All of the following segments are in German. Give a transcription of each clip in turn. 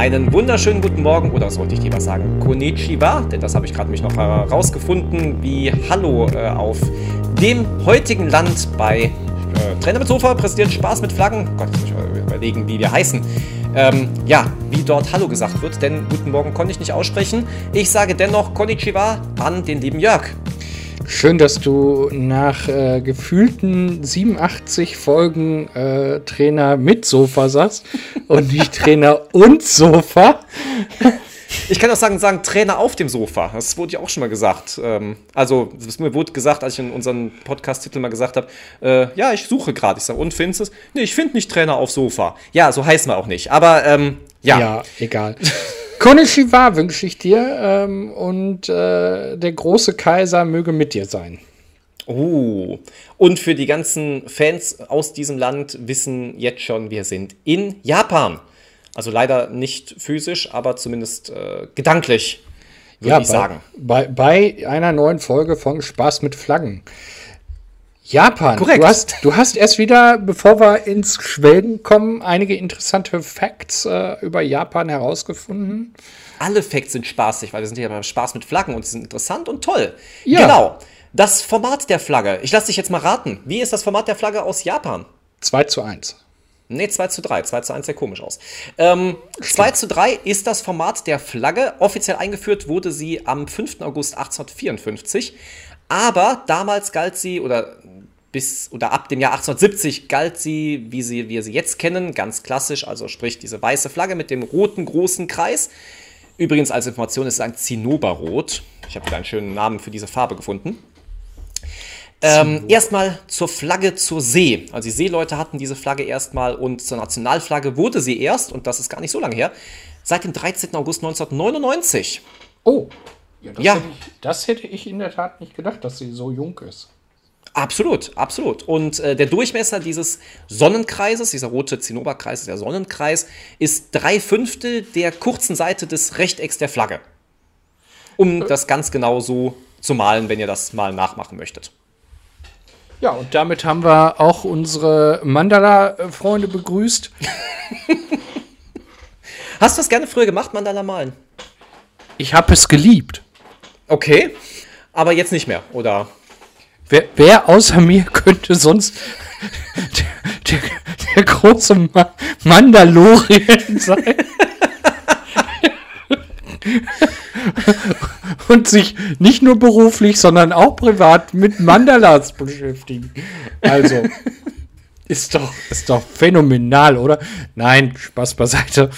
Einen wunderschönen guten Morgen, oder sollte ich lieber sagen Konnichiwa, denn das habe ich gerade mich noch herausgefunden, wie Hallo äh, auf dem heutigen Land bei äh, Trainer mit Sofa präsentiert Spaß mit Flaggen. Gott, ich muss mal überlegen, wie wir heißen. Ähm, ja, wie dort Hallo gesagt wird, denn guten Morgen konnte ich nicht aussprechen. Ich sage dennoch Konnichiwa an den lieben Jörg. Schön, dass du nach äh, gefühlten 87 Folgen äh, Trainer mit Sofa sagst und nicht Trainer und Sofa. Ich kann auch sagen, sagen Trainer auf dem Sofa. Das wurde ja auch schon mal gesagt. Ähm, also, das mir wurde gesagt, als ich in unserem Podcast-Titel mal gesagt habe, äh, ja, ich suche gerade. Ich sage, und findest es? Nee, ich finde nicht Trainer auf Sofa. Ja, so heißen wir auch nicht. Aber, ähm, ja. Ja, egal. Konnichiwa wünsche ich dir ähm, und äh, der große Kaiser möge mit dir sein. Oh, und für die ganzen Fans aus diesem Land wissen jetzt schon, wir sind in Japan. Also leider nicht physisch, aber zumindest äh, gedanklich, würde ja, ich bei, sagen. Bei, bei einer neuen Folge von Spaß mit Flaggen. Japan. Korrekt. Du hast, du hast erst wieder, bevor wir ins Schwelgen kommen, einige interessante Facts äh, über Japan herausgefunden. Alle Facts sind spaßig, weil wir sind ja beim Spaß mit Flaggen und sie sind interessant und toll. Ja. Genau. Das Format der Flagge. Ich lasse dich jetzt mal raten. Wie ist das Format der Flagge aus Japan? 2 zu 1. Nee, 2 zu 3. 2 zu 1 sieht komisch aus. Ähm, 2 zu 3 ist das Format der Flagge. Offiziell eingeführt wurde sie am 5. August 1854. Aber damals galt sie, oder bis oder ab dem Jahr 1870 galt sie, wie sie, wir sie jetzt kennen, ganz klassisch, also sprich diese weiße Flagge mit dem roten großen Kreis. Übrigens als Information ist es ein Zinnoberrot. Ich habe wieder einen schönen Namen für diese Farbe gefunden. Ähm, erstmal zur Flagge zur See. Also die Seeleute hatten diese Flagge erstmal und zur Nationalflagge wurde sie erst, und das ist gar nicht so lange her, seit dem 13. August 1999. Oh, ja, das, ja. Hätte ich, das hätte ich in der Tat nicht gedacht, dass sie so jung ist. Absolut, absolut. Und äh, der Durchmesser dieses Sonnenkreises, dieser rote Zinnoberkreis, der Sonnenkreis, ist drei Fünftel der kurzen Seite des Rechtecks der Flagge. Um äh. das ganz genau so zu malen, wenn ihr das mal nachmachen möchtet. Ja, und damit haben wir auch unsere Mandala-Freunde begrüßt. Hast du das gerne früher gemacht, Mandala malen? Ich habe es geliebt. Okay, aber jetzt nicht mehr, oder? Wer, wer außer mir könnte sonst der, der, der große Ma Mandalorien sein? und sich nicht nur beruflich, sondern auch privat mit Mandalas beschäftigen. Also, ist doch, ist doch phänomenal, oder? Nein, Spaß beiseite.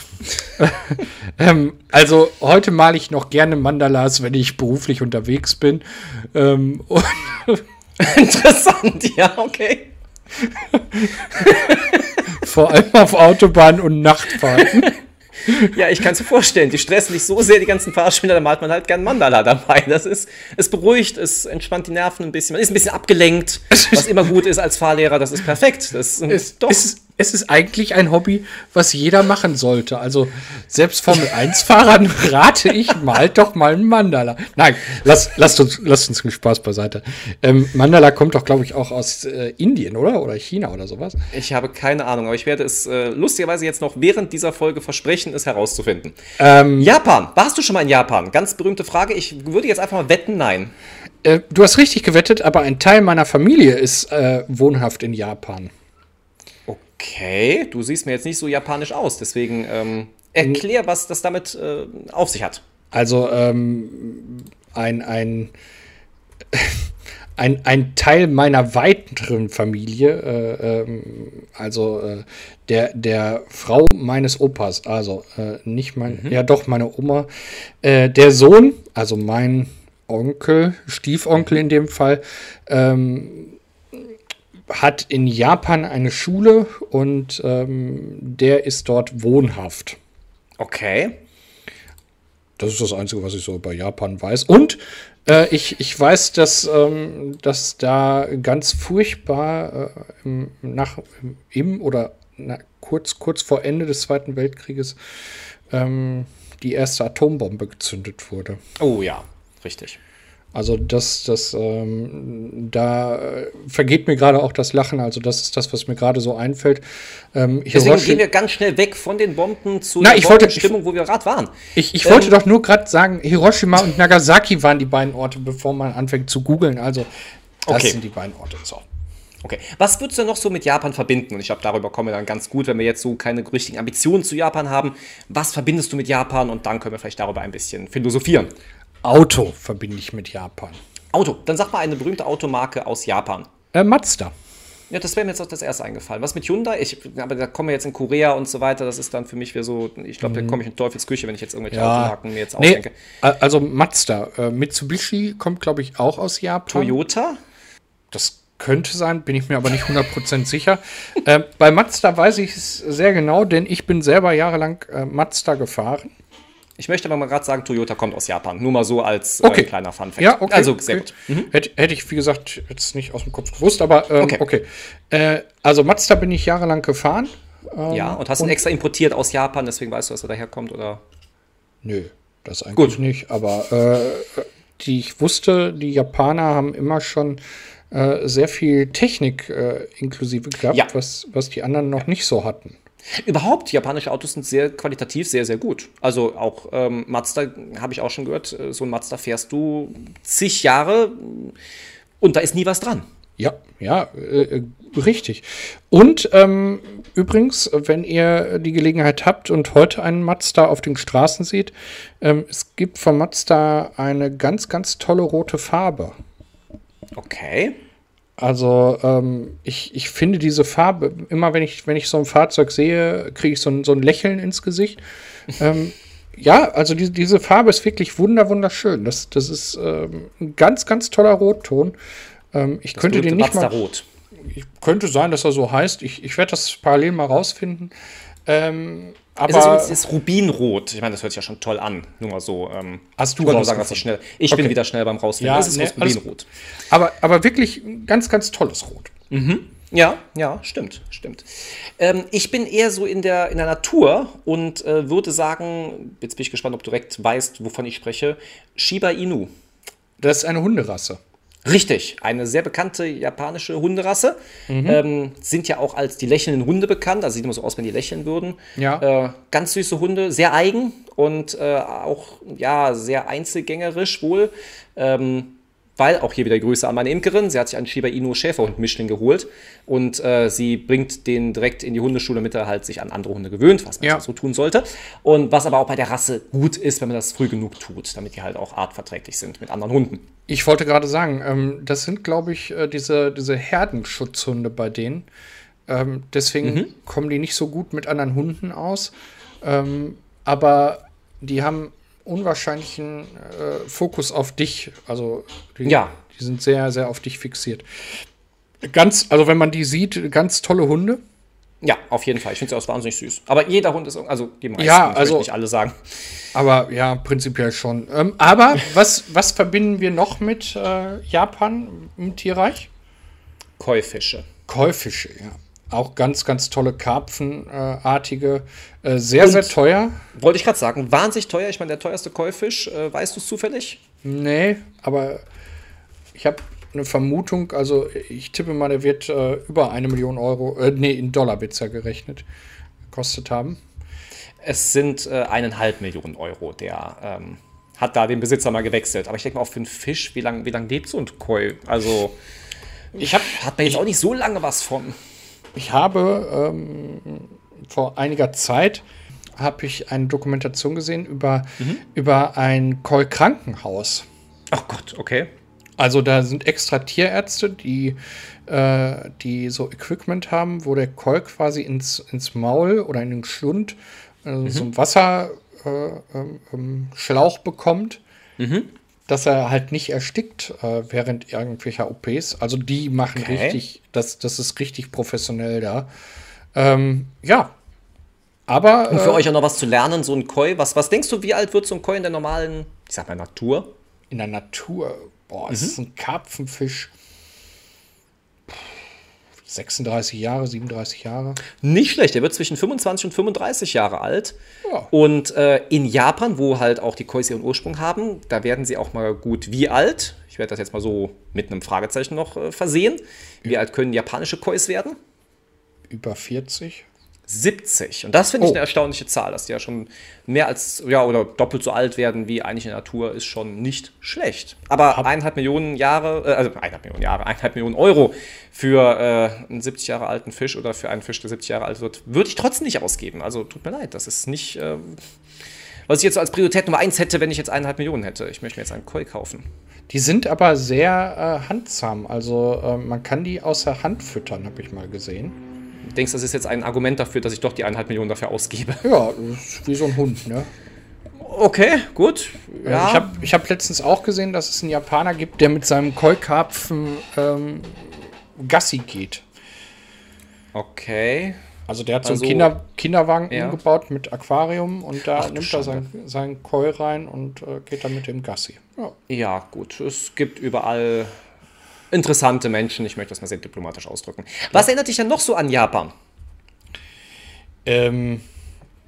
ähm, also, heute male ich noch gerne Mandalas, wenn ich beruflich unterwegs bin. Ähm, Interessant, ja, okay. Vor allem auf Autobahnen und Nachtfahrten. Ja, ich kann es mir vorstellen. Die stressen nicht so sehr, die ganzen Fahrschüler, da malt man halt gern Mandala dabei. Das ist, es beruhigt, es entspannt die Nerven ein bisschen. Man ist ein bisschen abgelenkt, was immer gut ist als Fahrlehrer. Das ist perfekt. Das, es, doch. Es, es ist eigentlich ein Hobby, was jeder machen sollte. Also selbst Formel 1-Fahrern rate ich, malt doch mal ein Mandala. Nein, lass, lasst, uns, lasst uns den Spaß beiseite. Ähm, Mandala kommt doch, glaube ich, auch aus äh, Indien, oder? Oder China oder sowas. Ich habe keine Ahnung, aber ich werde es äh, lustigerweise jetzt noch während dieser Folge versprechen, es herauszufinden. Ähm, Japan. Warst du schon mal in Japan? Ganz berühmte Frage. Ich würde jetzt einfach mal wetten, nein. Äh, du hast richtig gewettet, aber ein Teil meiner Familie ist äh, wohnhaft in Japan. Okay, du siehst mir jetzt nicht so japanisch aus, deswegen ähm, erklär, was das damit äh, auf sich hat. Also ähm, ein, ein, ein, ein Teil meiner weiteren Familie, äh, ähm, also äh, der, der Frau meines Opas, also äh, nicht mein, mhm. ja doch meine Oma, äh, der Sohn, also mein Onkel, Stiefonkel in dem Fall, ähm, hat in Japan eine Schule und ähm, der ist dort wohnhaft. Okay. Das ist das Einzige, was ich so bei Japan weiß. Und äh, ich, ich weiß, dass, ähm, dass da ganz furchtbar äh, im, nach, im oder na, kurz, kurz vor Ende des Zweiten Weltkrieges ähm, die erste Atombombe gezündet wurde. Oh ja, richtig. Also das, das, ähm, da äh, vergeht mir gerade auch das Lachen. Also das ist das, was mir gerade so einfällt. Ähm, Deswegen gehen wir ganz schnell weg von den Bomben zu Na, der ich wollte, Stimmung, wo wir gerade waren. Ich, ich ähm, wollte doch nur gerade sagen, Hiroshima und Nagasaki waren die beiden Orte, bevor man anfängt zu googeln. Also das okay. sind die beiden Orte. So. Okay. Was würdest du noch so mit Japan verbinden? Und ich glaube, darüber kommen wir dann ganz gut, wenn wir jetzt so keine richtigen Ambitionen zu Japan haben. Was verbindest du mit Japan? Und dann können wir vielleicht darüber ein bisschen philosophieren. Auto verbinde ich mit Japan. Auto. Dann sag mal eine berühmte Automarke aus Japan. Äh, Mazda. Ja, das wäre mir jetzt auch das erste eingefallen. Was mit Hyundai? Ich, aber da kommen wir jetzt in Korea und so weiter. Das ist dann für mich wieder so, ich glaube, da mhm. komme ich in Teufelsküche, wenn ich jetzt irgendwelche ja. Automarken mir jetzt nee, ausdenke. Also Mazda. Äh, Mitsubishi kommt, glaube ich, auch aus Japan. Toyota? Das könnte sein, bin ich mir aber nicht 100% sicher. Äh, bei Mazda weiß ich es sehr genau, denn ich bin selber jahrelang äh, Mazda gefahren. Ich möchte aber mal gerade sagen, Toyota kommt aus Japan. Nur mal so als äh, okay. kleiner Fun Fact. Ja, okay. Also sehr okay. gut. Mhm. Hätte, hätte, ich, wie gesagt, jetzt nicht aus dem Kopf gewusst, aber ähm, okay. okay. Äh, also Mazda bin ich jahrelang gefahren. Ähm, ja, und hast du extra importiert aus Japan, deswegen weißt du, dass er daherkommt, oder? Nö, das eigentlich gut. nicht. Aber äh, die ich wusste, die Japaner haben immer schon äh, sehr viel Technik äh, inklusive gehabt, ja. was, was die anderen noch nicht so hatten. Überhaupt, japanische Autos sind sehr qualitativ sehr, sehr gut. Also auch ähm, Mazda, habe ich auch schon gehört, äh, so ein Mazda fährst du zig Jahre und da ist nie was dran. Ja, ja, äh, richtig. Und ähm, übrigens, wenn ihr die Gelegenheit habt und heute einen Mazda auf den Straßen seht, ähm, es gibt von Mazda eine ganz, ganz tolle rote Farbe. Okay. Also ähm, ich, ich finde diese Farbe, immer wenn ich, wenn ich so ein Fahrzeug sehe, kriege ich so ein, so ein Lächeln ins Gesicht. ähm, ja, also die, diese Farbe ist wirklich wunder, wunderschön. Das, das ist ähm, ein ganz, ganz toller Rotton. Ähm, ich das könnte den nicht mal. Rot. Ich, könnte sein, dass er so heißt. Ich, ich werde das parallel mal rausfinden. Ähm, aber es ist, es ist Rubinrot. Ich meine, das hört sich ja schon toll an. Nur mal so. Ähm, Hast du ich sagen, dass ich schnell. Ich okay. bin wieder schnell beim Rausfinden. Ja, es ist nee, Rubinrot. Aber, aber wirklich ein ganz, ganz tolles Rot. Mhm. Ja, ja, stimmt, stimmt. Ähm, ich bin eher so in der, in der Natur und äh, würde sagen, jetzt bin ich gespannt, ob du direkt weißt, wovon ich spreche. Shiba Inu. Das ist eine Hunderasse. Richtig, eine sehr bekannte japanische Hunderasse. Mhm. Ähm, sind ja auch als die lächelnden Hunde bekannt. Also sieht immer so aus, wenn die lächeln würden. Ja. Äh, ganz süße Hunde, sehr eigen und äh, auch ja, sehr einzelgängerisch wohl. Ähm, weil auch hier wieder Grüße an meine Imkerin. Sie hat sich einen Shiba Inu Schäferhund-Mischling geholt und äh, sie bringt den direkt in die Hundeschule, damit er halt sich an andere Hunde gewöhnt, was man ja. so tun sollte. Und was aber auch bei der Rasse gut ist, wenn man das früh genug tut, damit die halt auch artverträglich sind mit anderen Hunden. Ich wollte gerade sagen, ähm, das sind, glaube ich, äh, diese, diese Herdenschutzhunde bei denen. Ähm, deswegen mhm. kommen die nicht so gut mit anderen Hunden aus. Ähm, aber die haben unwahrscheinlichen äh, Fokus auf dich. Also die, ja. die sind sehr, sehr auf dich fixiert. Ganz, also wenn man die sieht, ganz tolle Hunde. Ja, auf jeden Fall. Ich finde sie auch wahnsinnig süß. Aber jeder Hund ist, also die meisten, ja, also, nicht alle sagen. Aber ja, prinzipiell schon. Ähm, aber was, was verbinden wir noch mit äh, Japan im Tierreich? Käufische. Käufische, ja. Auch ganz, ganz tolle Karpfenartige. Äh, sehr, Und, sehr teuer. Wollte ich gerade sagen, wahnsinnig teuer. Ich meine, der teuerste Käufisch, äh, weißt du es zufällig? Nee, aber ich habe eine Vermutung, also ich tippe mal, der wird äh, über eine Million Euro, äh, nee, in Dollar bitte gerechnet, gekostet haben. Es sind äh, eineinhalb Millionen Euro. Der ähm, hat da den Besitzer mal gewechselt. Aber ich denke mal, auch für einen Fisch, wie lange wie lang lebt so ein Koi? Also, ich habe. Hat man jetzt auch nicht so lange was von. Ich habe ähm, vor einiger Zeit habe ich eine Dokumentation gesehen über, mhm. über ein Koi-Krankenhaus. Ach Gott, okay. Also da sind extra Tierärzte, die, äh, die so Equipment haben, wo der Koi quasi ins, ins Maul oder in den Schlund äh, mhm. so einen Wasserschlauch äh, ähm, bekommt. Mhm dass er halt nicht erstickt äh, während irgendwelcher OPs. Also die machen okay. richtig, das, das ist richtig professionell da. Ähm, ja. Aber. Und für äh, euch auch noch was zu lernen, so ein Koi. Was, was denkst du, wie alt wird so ein Koi in der normalen, ich sag mal, Natur? In der Natur. Boah, mhm. es ist ein Karpfenfisch. 36 Jahre, 37 Jahre. Nicht schlecht, er wird zwischen 25 und 35 Jahre alt. Ja. Und äh, in Japan, wo halt auch die Kois ihren Ursprung haben, da werden sie auch mal gut wie alt. Ich werde das jetzt mal so mit einem Fragezeichen noch äh, versehen. Wie alt können japanische Kois werden? Über 40. 70. Und das finde ich Oh. eine erstaunliche Zahl, dass die ja schon mehr als, ja, oder doppelt so alt werden wie eigentlich in der Natur, ist schon nicht schlecht. Aber eineinhalb Millionen Jahre, äh, also eineinhalb Millionen Jahre, eineinhalb Millionen Euro für äh, einen 70 Jahre alten Fisch oder für einen Fisch, der 70 Jahre alt wird, würde ich trotzdem nicht ausgeben. Also tut mir leid, das ist nicht, äh, was ich jetzt so als Priorität Nummer eins hätte, wenn ich jetzt eineinhalb Millionen hätte. Ich möchte mir jetzt einen Koi kaufen. Die sind aber sehr äh, handzahm. Also äh, man kann die außer Hand füttern, habe ich mal gesehen. Du denkst, das ist jetzt ein Argument dafür, dass ich doch die eineinhalb Millionen dafür ausgebe? Ja, wie so ein Hund, ne? Okay, gut. Ja. Ich habe ich hab letztens auch gesehen, dass es einen Japaner gibt, der mit seinem Koi-Karpfen ähm, Gassi geht. Okay. Also der hat so Also- einen Kinder, Kinderwagen Ja. umgebaut mit Aquarium und da Ach nimmt er Schande. sein, seinen Koi rein und äh, geht dann mit dem Gassi. Ja. Ja, gut. Es gibt überall interessante Menschen. Ich möchte das mal sehr diplomatisch ausdrücken. Was erinnert dich denn noch so an Japan? Ähm,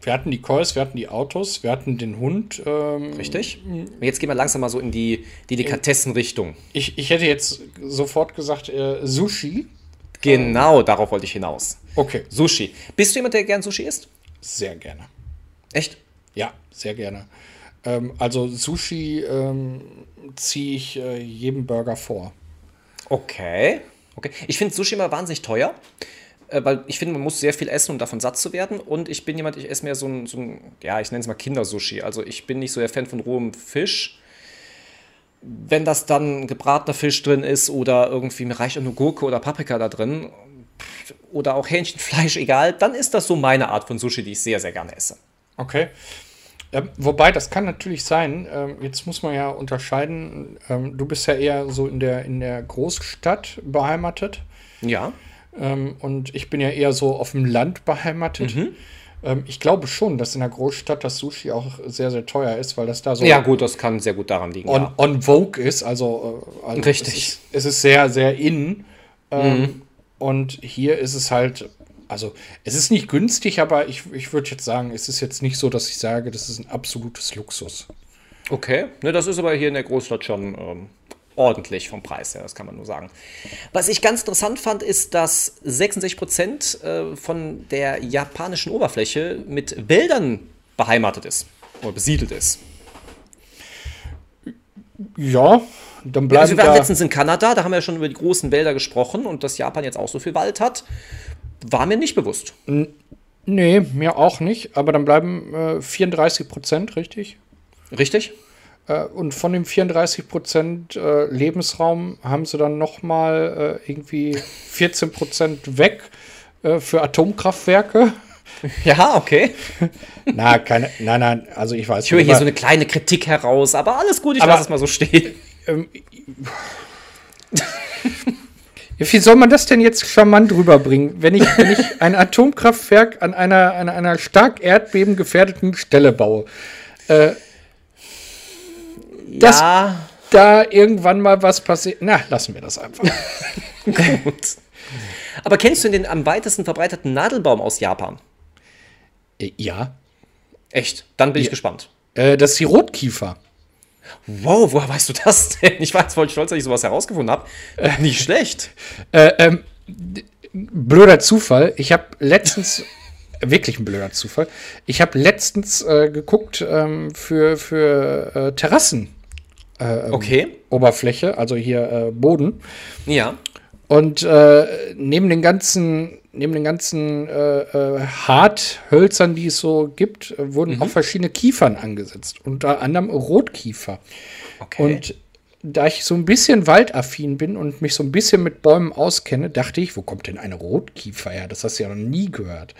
wir hatten die Kois, wir hatten die Autos, wir hatten den Hund. Ähm, Richtig? Jetzt gehen wir langsam mal so in die Delikatessenrichtung. ich, ich hätte jetzt sofort gesagt äh, Sushi. Genau, darauf wollte ich hinaus. Okay, Sushi. Bist du jemand, der gern Sushi isst? sehr gerne. Echt? Ja, sehr gerne. Ähm, also Sushi ähm, ziehe ich äh, jedem Burger vor. Okay. okay. Ich finde Sushi immer wahnsinnig teuer. äh, Weil ich finde, man muss sehr viel essen, um davon satt zu werden. Und ich bin jemand, ich esse mehr so ein, so ein ja, ich nenne es mal Kindersushi. Also ich bin nicht so der Fan von rohem Fisch. Wenn das dann gebratener Fisch drin ist oder irgendwie, mir reicht auch nur Gurke oder Paprika da drin oder auch Hähnchenfleisch, egal, dann ist das so meine Art von Sushi, die ich sehr, sehr gerne esse. Okay. Ähm, wobei, das kann natürlich sein. Ähm, jetzt muss man ja unterscheiden. Ähm, du bist ja eher so in der, in der Großstadt beheimatet. Ja. Ähm, und ich bin ja eher so auf dem Land beheimatet. Ähm, ich glaube schon, dass in der Großstadt das Sushi auch sehr, sehr teuer ist, weil das da so Ja, gut, das kann sehr gut daran liegen. on, ja. on vogue ist. Also, äh, also Richtig. Es ist, es ist sehr, sehr in. Ähm, Und hier ist es halt, also es ist nicht günstig, aber ich, ich würde jetzt sagen, es ist jetzt nicht so, dass ich sage, das ist ein absolutes Luxus. Okay, ne, das ist aber hier in der Großstadt schon ähm, ordentlich vom Preis her, das kann man nur sagen. Was ich ganz interessant fand, ist, dass 66 Prozent äh, von der japanischen Oberfläche mit Wäldern beheimatet ist oder besiedelt ist. Ja, dann bleiben Also wir waren letztens in Kanada, da haben wir ja schon über die großen Wälder gesprochen und dass Japan jetzt auch so viel Wald hat, war mir nicht bewusst. Nee, mir auch nicht, aber dann bleiben äh, 34 Prozent, richtig? Richtig? Äh, und von dem 34 Prozent äh, Lebensraum haben sie dann nochmal äh, irgendwie 14 Prozent weg äh, für Atomkraftwerke. Ja, okay. Na, keine, nein, nein, also ich weiß Ich höre hier aber- so eine kleine Kritik heraus, aber alles gut, ich Aber- lasse es mal so stehen. Wie soll man das denn jetzt charmant rüberbringen, wenn ich, wenn ich ein Atomkraftwerk an einer, an einer stark erdbebengefährdeten Stelle baue? Das- ja, Da irgendwann mal was passiert. Na, lassen wir das einfach. gut. Aber kennst du den am weitesten verbreiteten Nadelbaum aus Japan? Äh, ja. Echt? Dann bin ich gespannt. Äh, das ist die Rotkiefer. Wow, woher weißt du das denn? Ich war jetzt voll stolz, dass ich sowas herausgefunden habe. Nicht schlecht. Äh, ähm, blöder Zufall. Ich habe letztens, wirklich ein blöder Zufall, ich habe letztens äh, geguckt ähm, für, für äh, Terrassen. Okay. Oberfläche, also hier äh, Boden. Ja. Und äh, neben den ganzen, neben den ganzen äh, äh, Harthölzern, die es so gibt, äh, wurden auch verschiedene Kiefern angesetzt. Unter anderem Rotkiefer. Okay. Und da ich so ein bisschen waldaffin bin und mich so ein bisschen mit Bäumen auskenne, dachte ich, wo kommt denn eine Rotkiefer her? Das hast du ja noch nie gehört.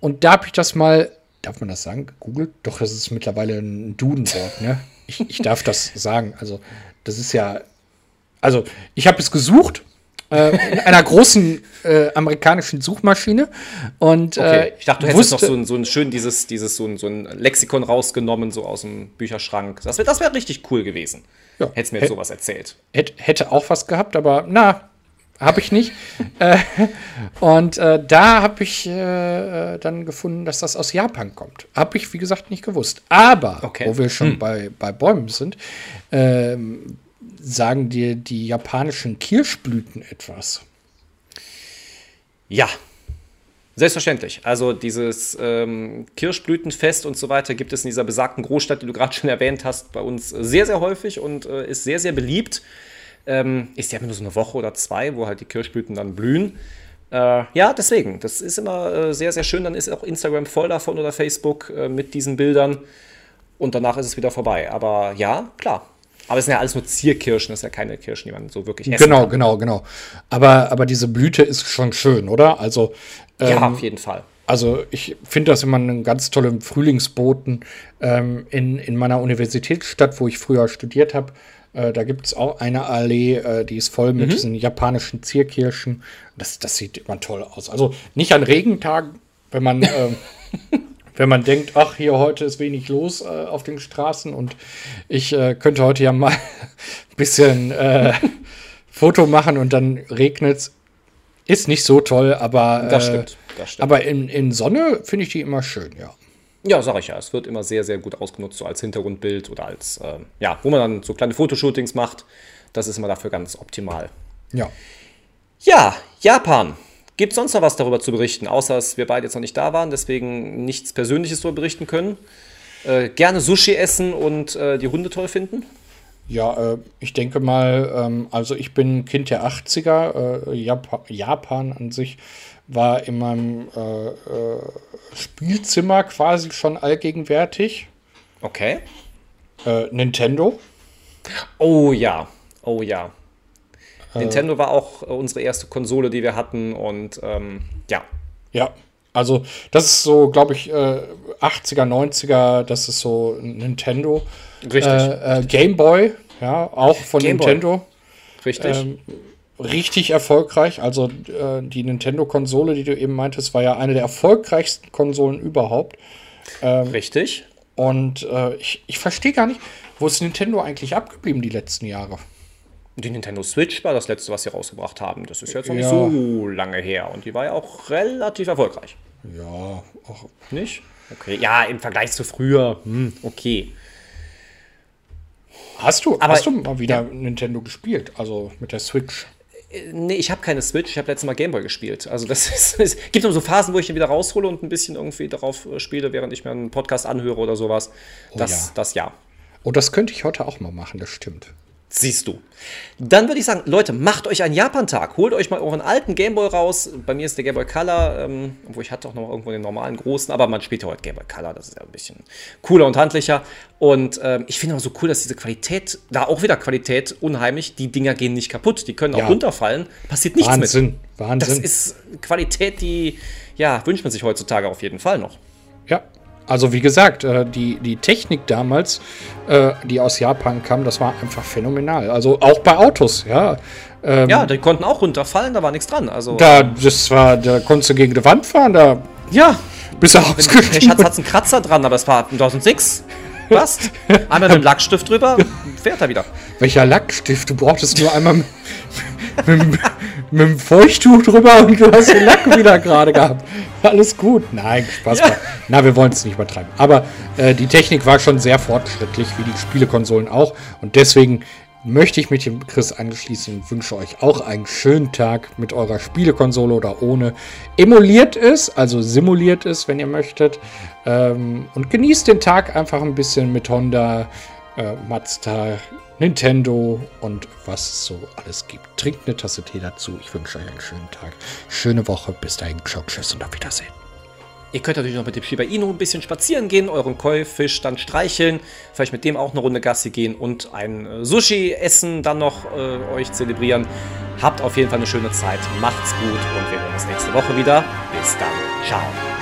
Und da habe ich das mal, darf man das sagen, gegoogelt? Doch, das ist mittlerweile ein Dudenwort, ne? Ich, ich darf das sagen. Also, das ist ja. Also, ich habe es gesucht äh, in einer großen äh, amerikanischen Suchmaschine. Und okay. äh, Ich dachte, du hättest noch so ein, so ein schön dieses, dieses so, ein, so ein Lexikon rausgenommen, so aus dem Bücherschrank. Das wäre das wär richtig cool gewesen. Ja. Hättest mir jetzt sowas erzählt. Hätt, hätte auch was gehabt, aber na, habe ich nicht. äh, und äh, da habe ich äh, dann gefunden, dass das aus Japan kommt. Habe ich, wie gesagt, nicht gewusst. Aber, Okay. wo wir schon bei, bei Bäumen sind, ähm, sagen dir die japanischen Kirschblüten etwas? Ja, Selbstverständlich. Also dieses ähm, Kirschblütenfest und so weiter gibt es in dieser besagten Großstadt, die du gerade schon erwähnt hast, bei uns sehr, sehr häufig und äh, ist sehr, sehr beliebt. Ähm, ist ja immer nur so eine Woche oder zwei, wo halt die Kirschblüten dann blühen. Äh, ja, deswegen. Das ist immer äh, sehr, sehr schön. Dann ist auch Instagram voll davon oder Facebook äh, mit diesen Bildern. Und danach ist es wieder vorbei. Aber ja, klar. Aber es sind ja alles nur Zierkirschen, das sind ja keine Kirschen, die man so wirklich essen Genau, kann. genau, genau. Aber, aber diese Blüte ist schon schön, oder? Also ähm, ja, auf jeden Fall. Also ich finde das immer einen ganz tollen Frühlingsboten ähm, in, in meiner Universitätsstadt, wo ich früher studiert habe. Äh, da gibt es auch eine Allee, äh, die ist voll mit mhm. diesen japanischen Zierkirschen. Das, das sieht immer toll aus. Also nicht an Regentagen, wenn man, äh, wenn man denkt, ach, hier heute ist wenig los äh, auf den Straßen und ich äh, könnte heute ja mal ein bisschen äh, Foto machen und dann regnet es ist nicht so toll, aber, das stimmt, das stimmt. aber in, in Sonne finde ich die immer schön, ja. Ja, sag ich ja. Es wird immer sehr, sehr gut ausgenutzt, so als Hintergrundbild oder als, äh, ja, wo man dann so kleine Fotoshootings macht. Das ist immer dafür ganz optimal. Ja. Ja, Japan. Gibt es sonst noch was darüber zu berichten, außer dass wir beide jetzt noch nicht da waren, deswegen nichts Persönliches darüber berichten können? Äh, gerne Sushi essen und äh, die Hunde toll finden? Ja, äh, ich denke mal, ähm, also ich bin Kind der 80er. Äh, Japan, Japan, an sich war in meinem äh, äh, Spielzimmer quasi schon allgegenwärtig. Okay. Äh, Nintendo. Oh ja, oh ja. Äh, Nintendo war auch unsere erste Konsole, die wir hatten und ähm, ja. Ja, also das ist so, glaube ich, 80er, 90er, das ist so Nintendo. Richtig. Äh, äh, Game Boy, ja, auch von Game Nintendo. Boy. Richtig. Ähm, richtig erfolgreich. Also äh, die Nintendo-Konsole, die du eben meintest, war ja eine der erfolgreichsten Konsolen überhaupt. Ähm, richtig. Und äh, ich, ich verstehe gar nicht, wo ist Nintendo eigentlich abgeblieben die letzten Jahre? Die Nintendo Switch war das letzte, was sie rausgebracht haben. Das ist jetzt noch ja. nicht so lange her. Und die war ja auch relativ erfolgreich. Ja, auch nicht? Okay, ja, im Vergleich zu früher, hm, okay. Hast du, Aber, hast du mal wieder ja. Nintendo gespielt? Also mit der Switch? Äh, nee, ich habe keine Switch, ich habe letztes Mal Gameboy gespielt. Also das ist, es gibt immer so Phasen, wo ich ihn wieder raushole und ein bisschen irgendwie darauf äh, spiele, während ich mir einen Podcast anhöre oder sowas. Oh, das, ja. das ja. Oh, das könnte ich heute auch mal machen, das stimmt. Siehst du. Dann würde ich sagen, Leute, macht euch einen Japan-Tag. Holt euch mal euren alten Gameboy raus. Bei mir ist der Gameboy Color, ähm, wo ich hatte auch noch irgendwo den normalen großen, aber man spielt ja heute Gameboy Color, das ist ja ein bisschen cooler und handlicher. Und ähm, ich finde auch so cool, dass diese Qualität, da auch wieder Qualität, unheimlich, die Dinger gehen nicht kaputt, die können auch ja. runterfallen, passiert nichts Wahnsinn, mit. Wahnsinn. Das ist Qualität, die, ja, wünscht man sich heutzutage auf jeden Fall noch. Ja, also wie gesagt, äh, die, die Technik damals, äh, die aus Japan kam, das war einfach phänomenal. Also auch bei Autos, ja. Ähm, ja, die konnten auch runterfallen, da war nichts dran. Also, da, das war, da konntest du gegen die Wand fahren, da. Ja. Bis er ausgestiegen hat es einen Kratzer dran, aber es war 2006. Passt. Einmal mit dem Lackstift drüber, fährt er wieder. Welcher Lackstift? Du brauchtest nur einmal mit, mit, dem Feuchttuch drüber und du hast den Lack wieder gerade gehabt. Alles gut. Nein, Spaß. Ja. Na, wir wollen es nicht übertreiben. Aber äh, die Technik war schon sehr fortschrittlich, wie die Spielekonsolen auch. Und deswegen möchte ich mich dem Chris anschließen und wünsche euch auch einen schönen Tag mit eurer Spielekonsole oder ohne. Emuliert es, also simuliert es, wenn ihr möchtet. Ähm, und genießt den Tag einfach ein bisschen mit Honda, äh, Mazda, Nintendo und was es so alles gibt. Trinkt eine Tasse Tee dazu. Ich wünsche euch einen schönen Tag, schöne Woche. Bis dahin, ciao, tschüss und auf Wiedersehen. Ihr könnt natürlich noch mit dem Shiba Inu ein bisschen spazieren gehen, euren Koi-Fisch dann streicheln, vielleicht mit dem auch eine Runde Gassi gehen und ein äh, Sushi essen, dann noch äh, euch zelebrieren. Habt auf jeden Fall eine schöne Zeit, macht's gut und wir hören uns nächste Woche wieder. Bis dann, ciao.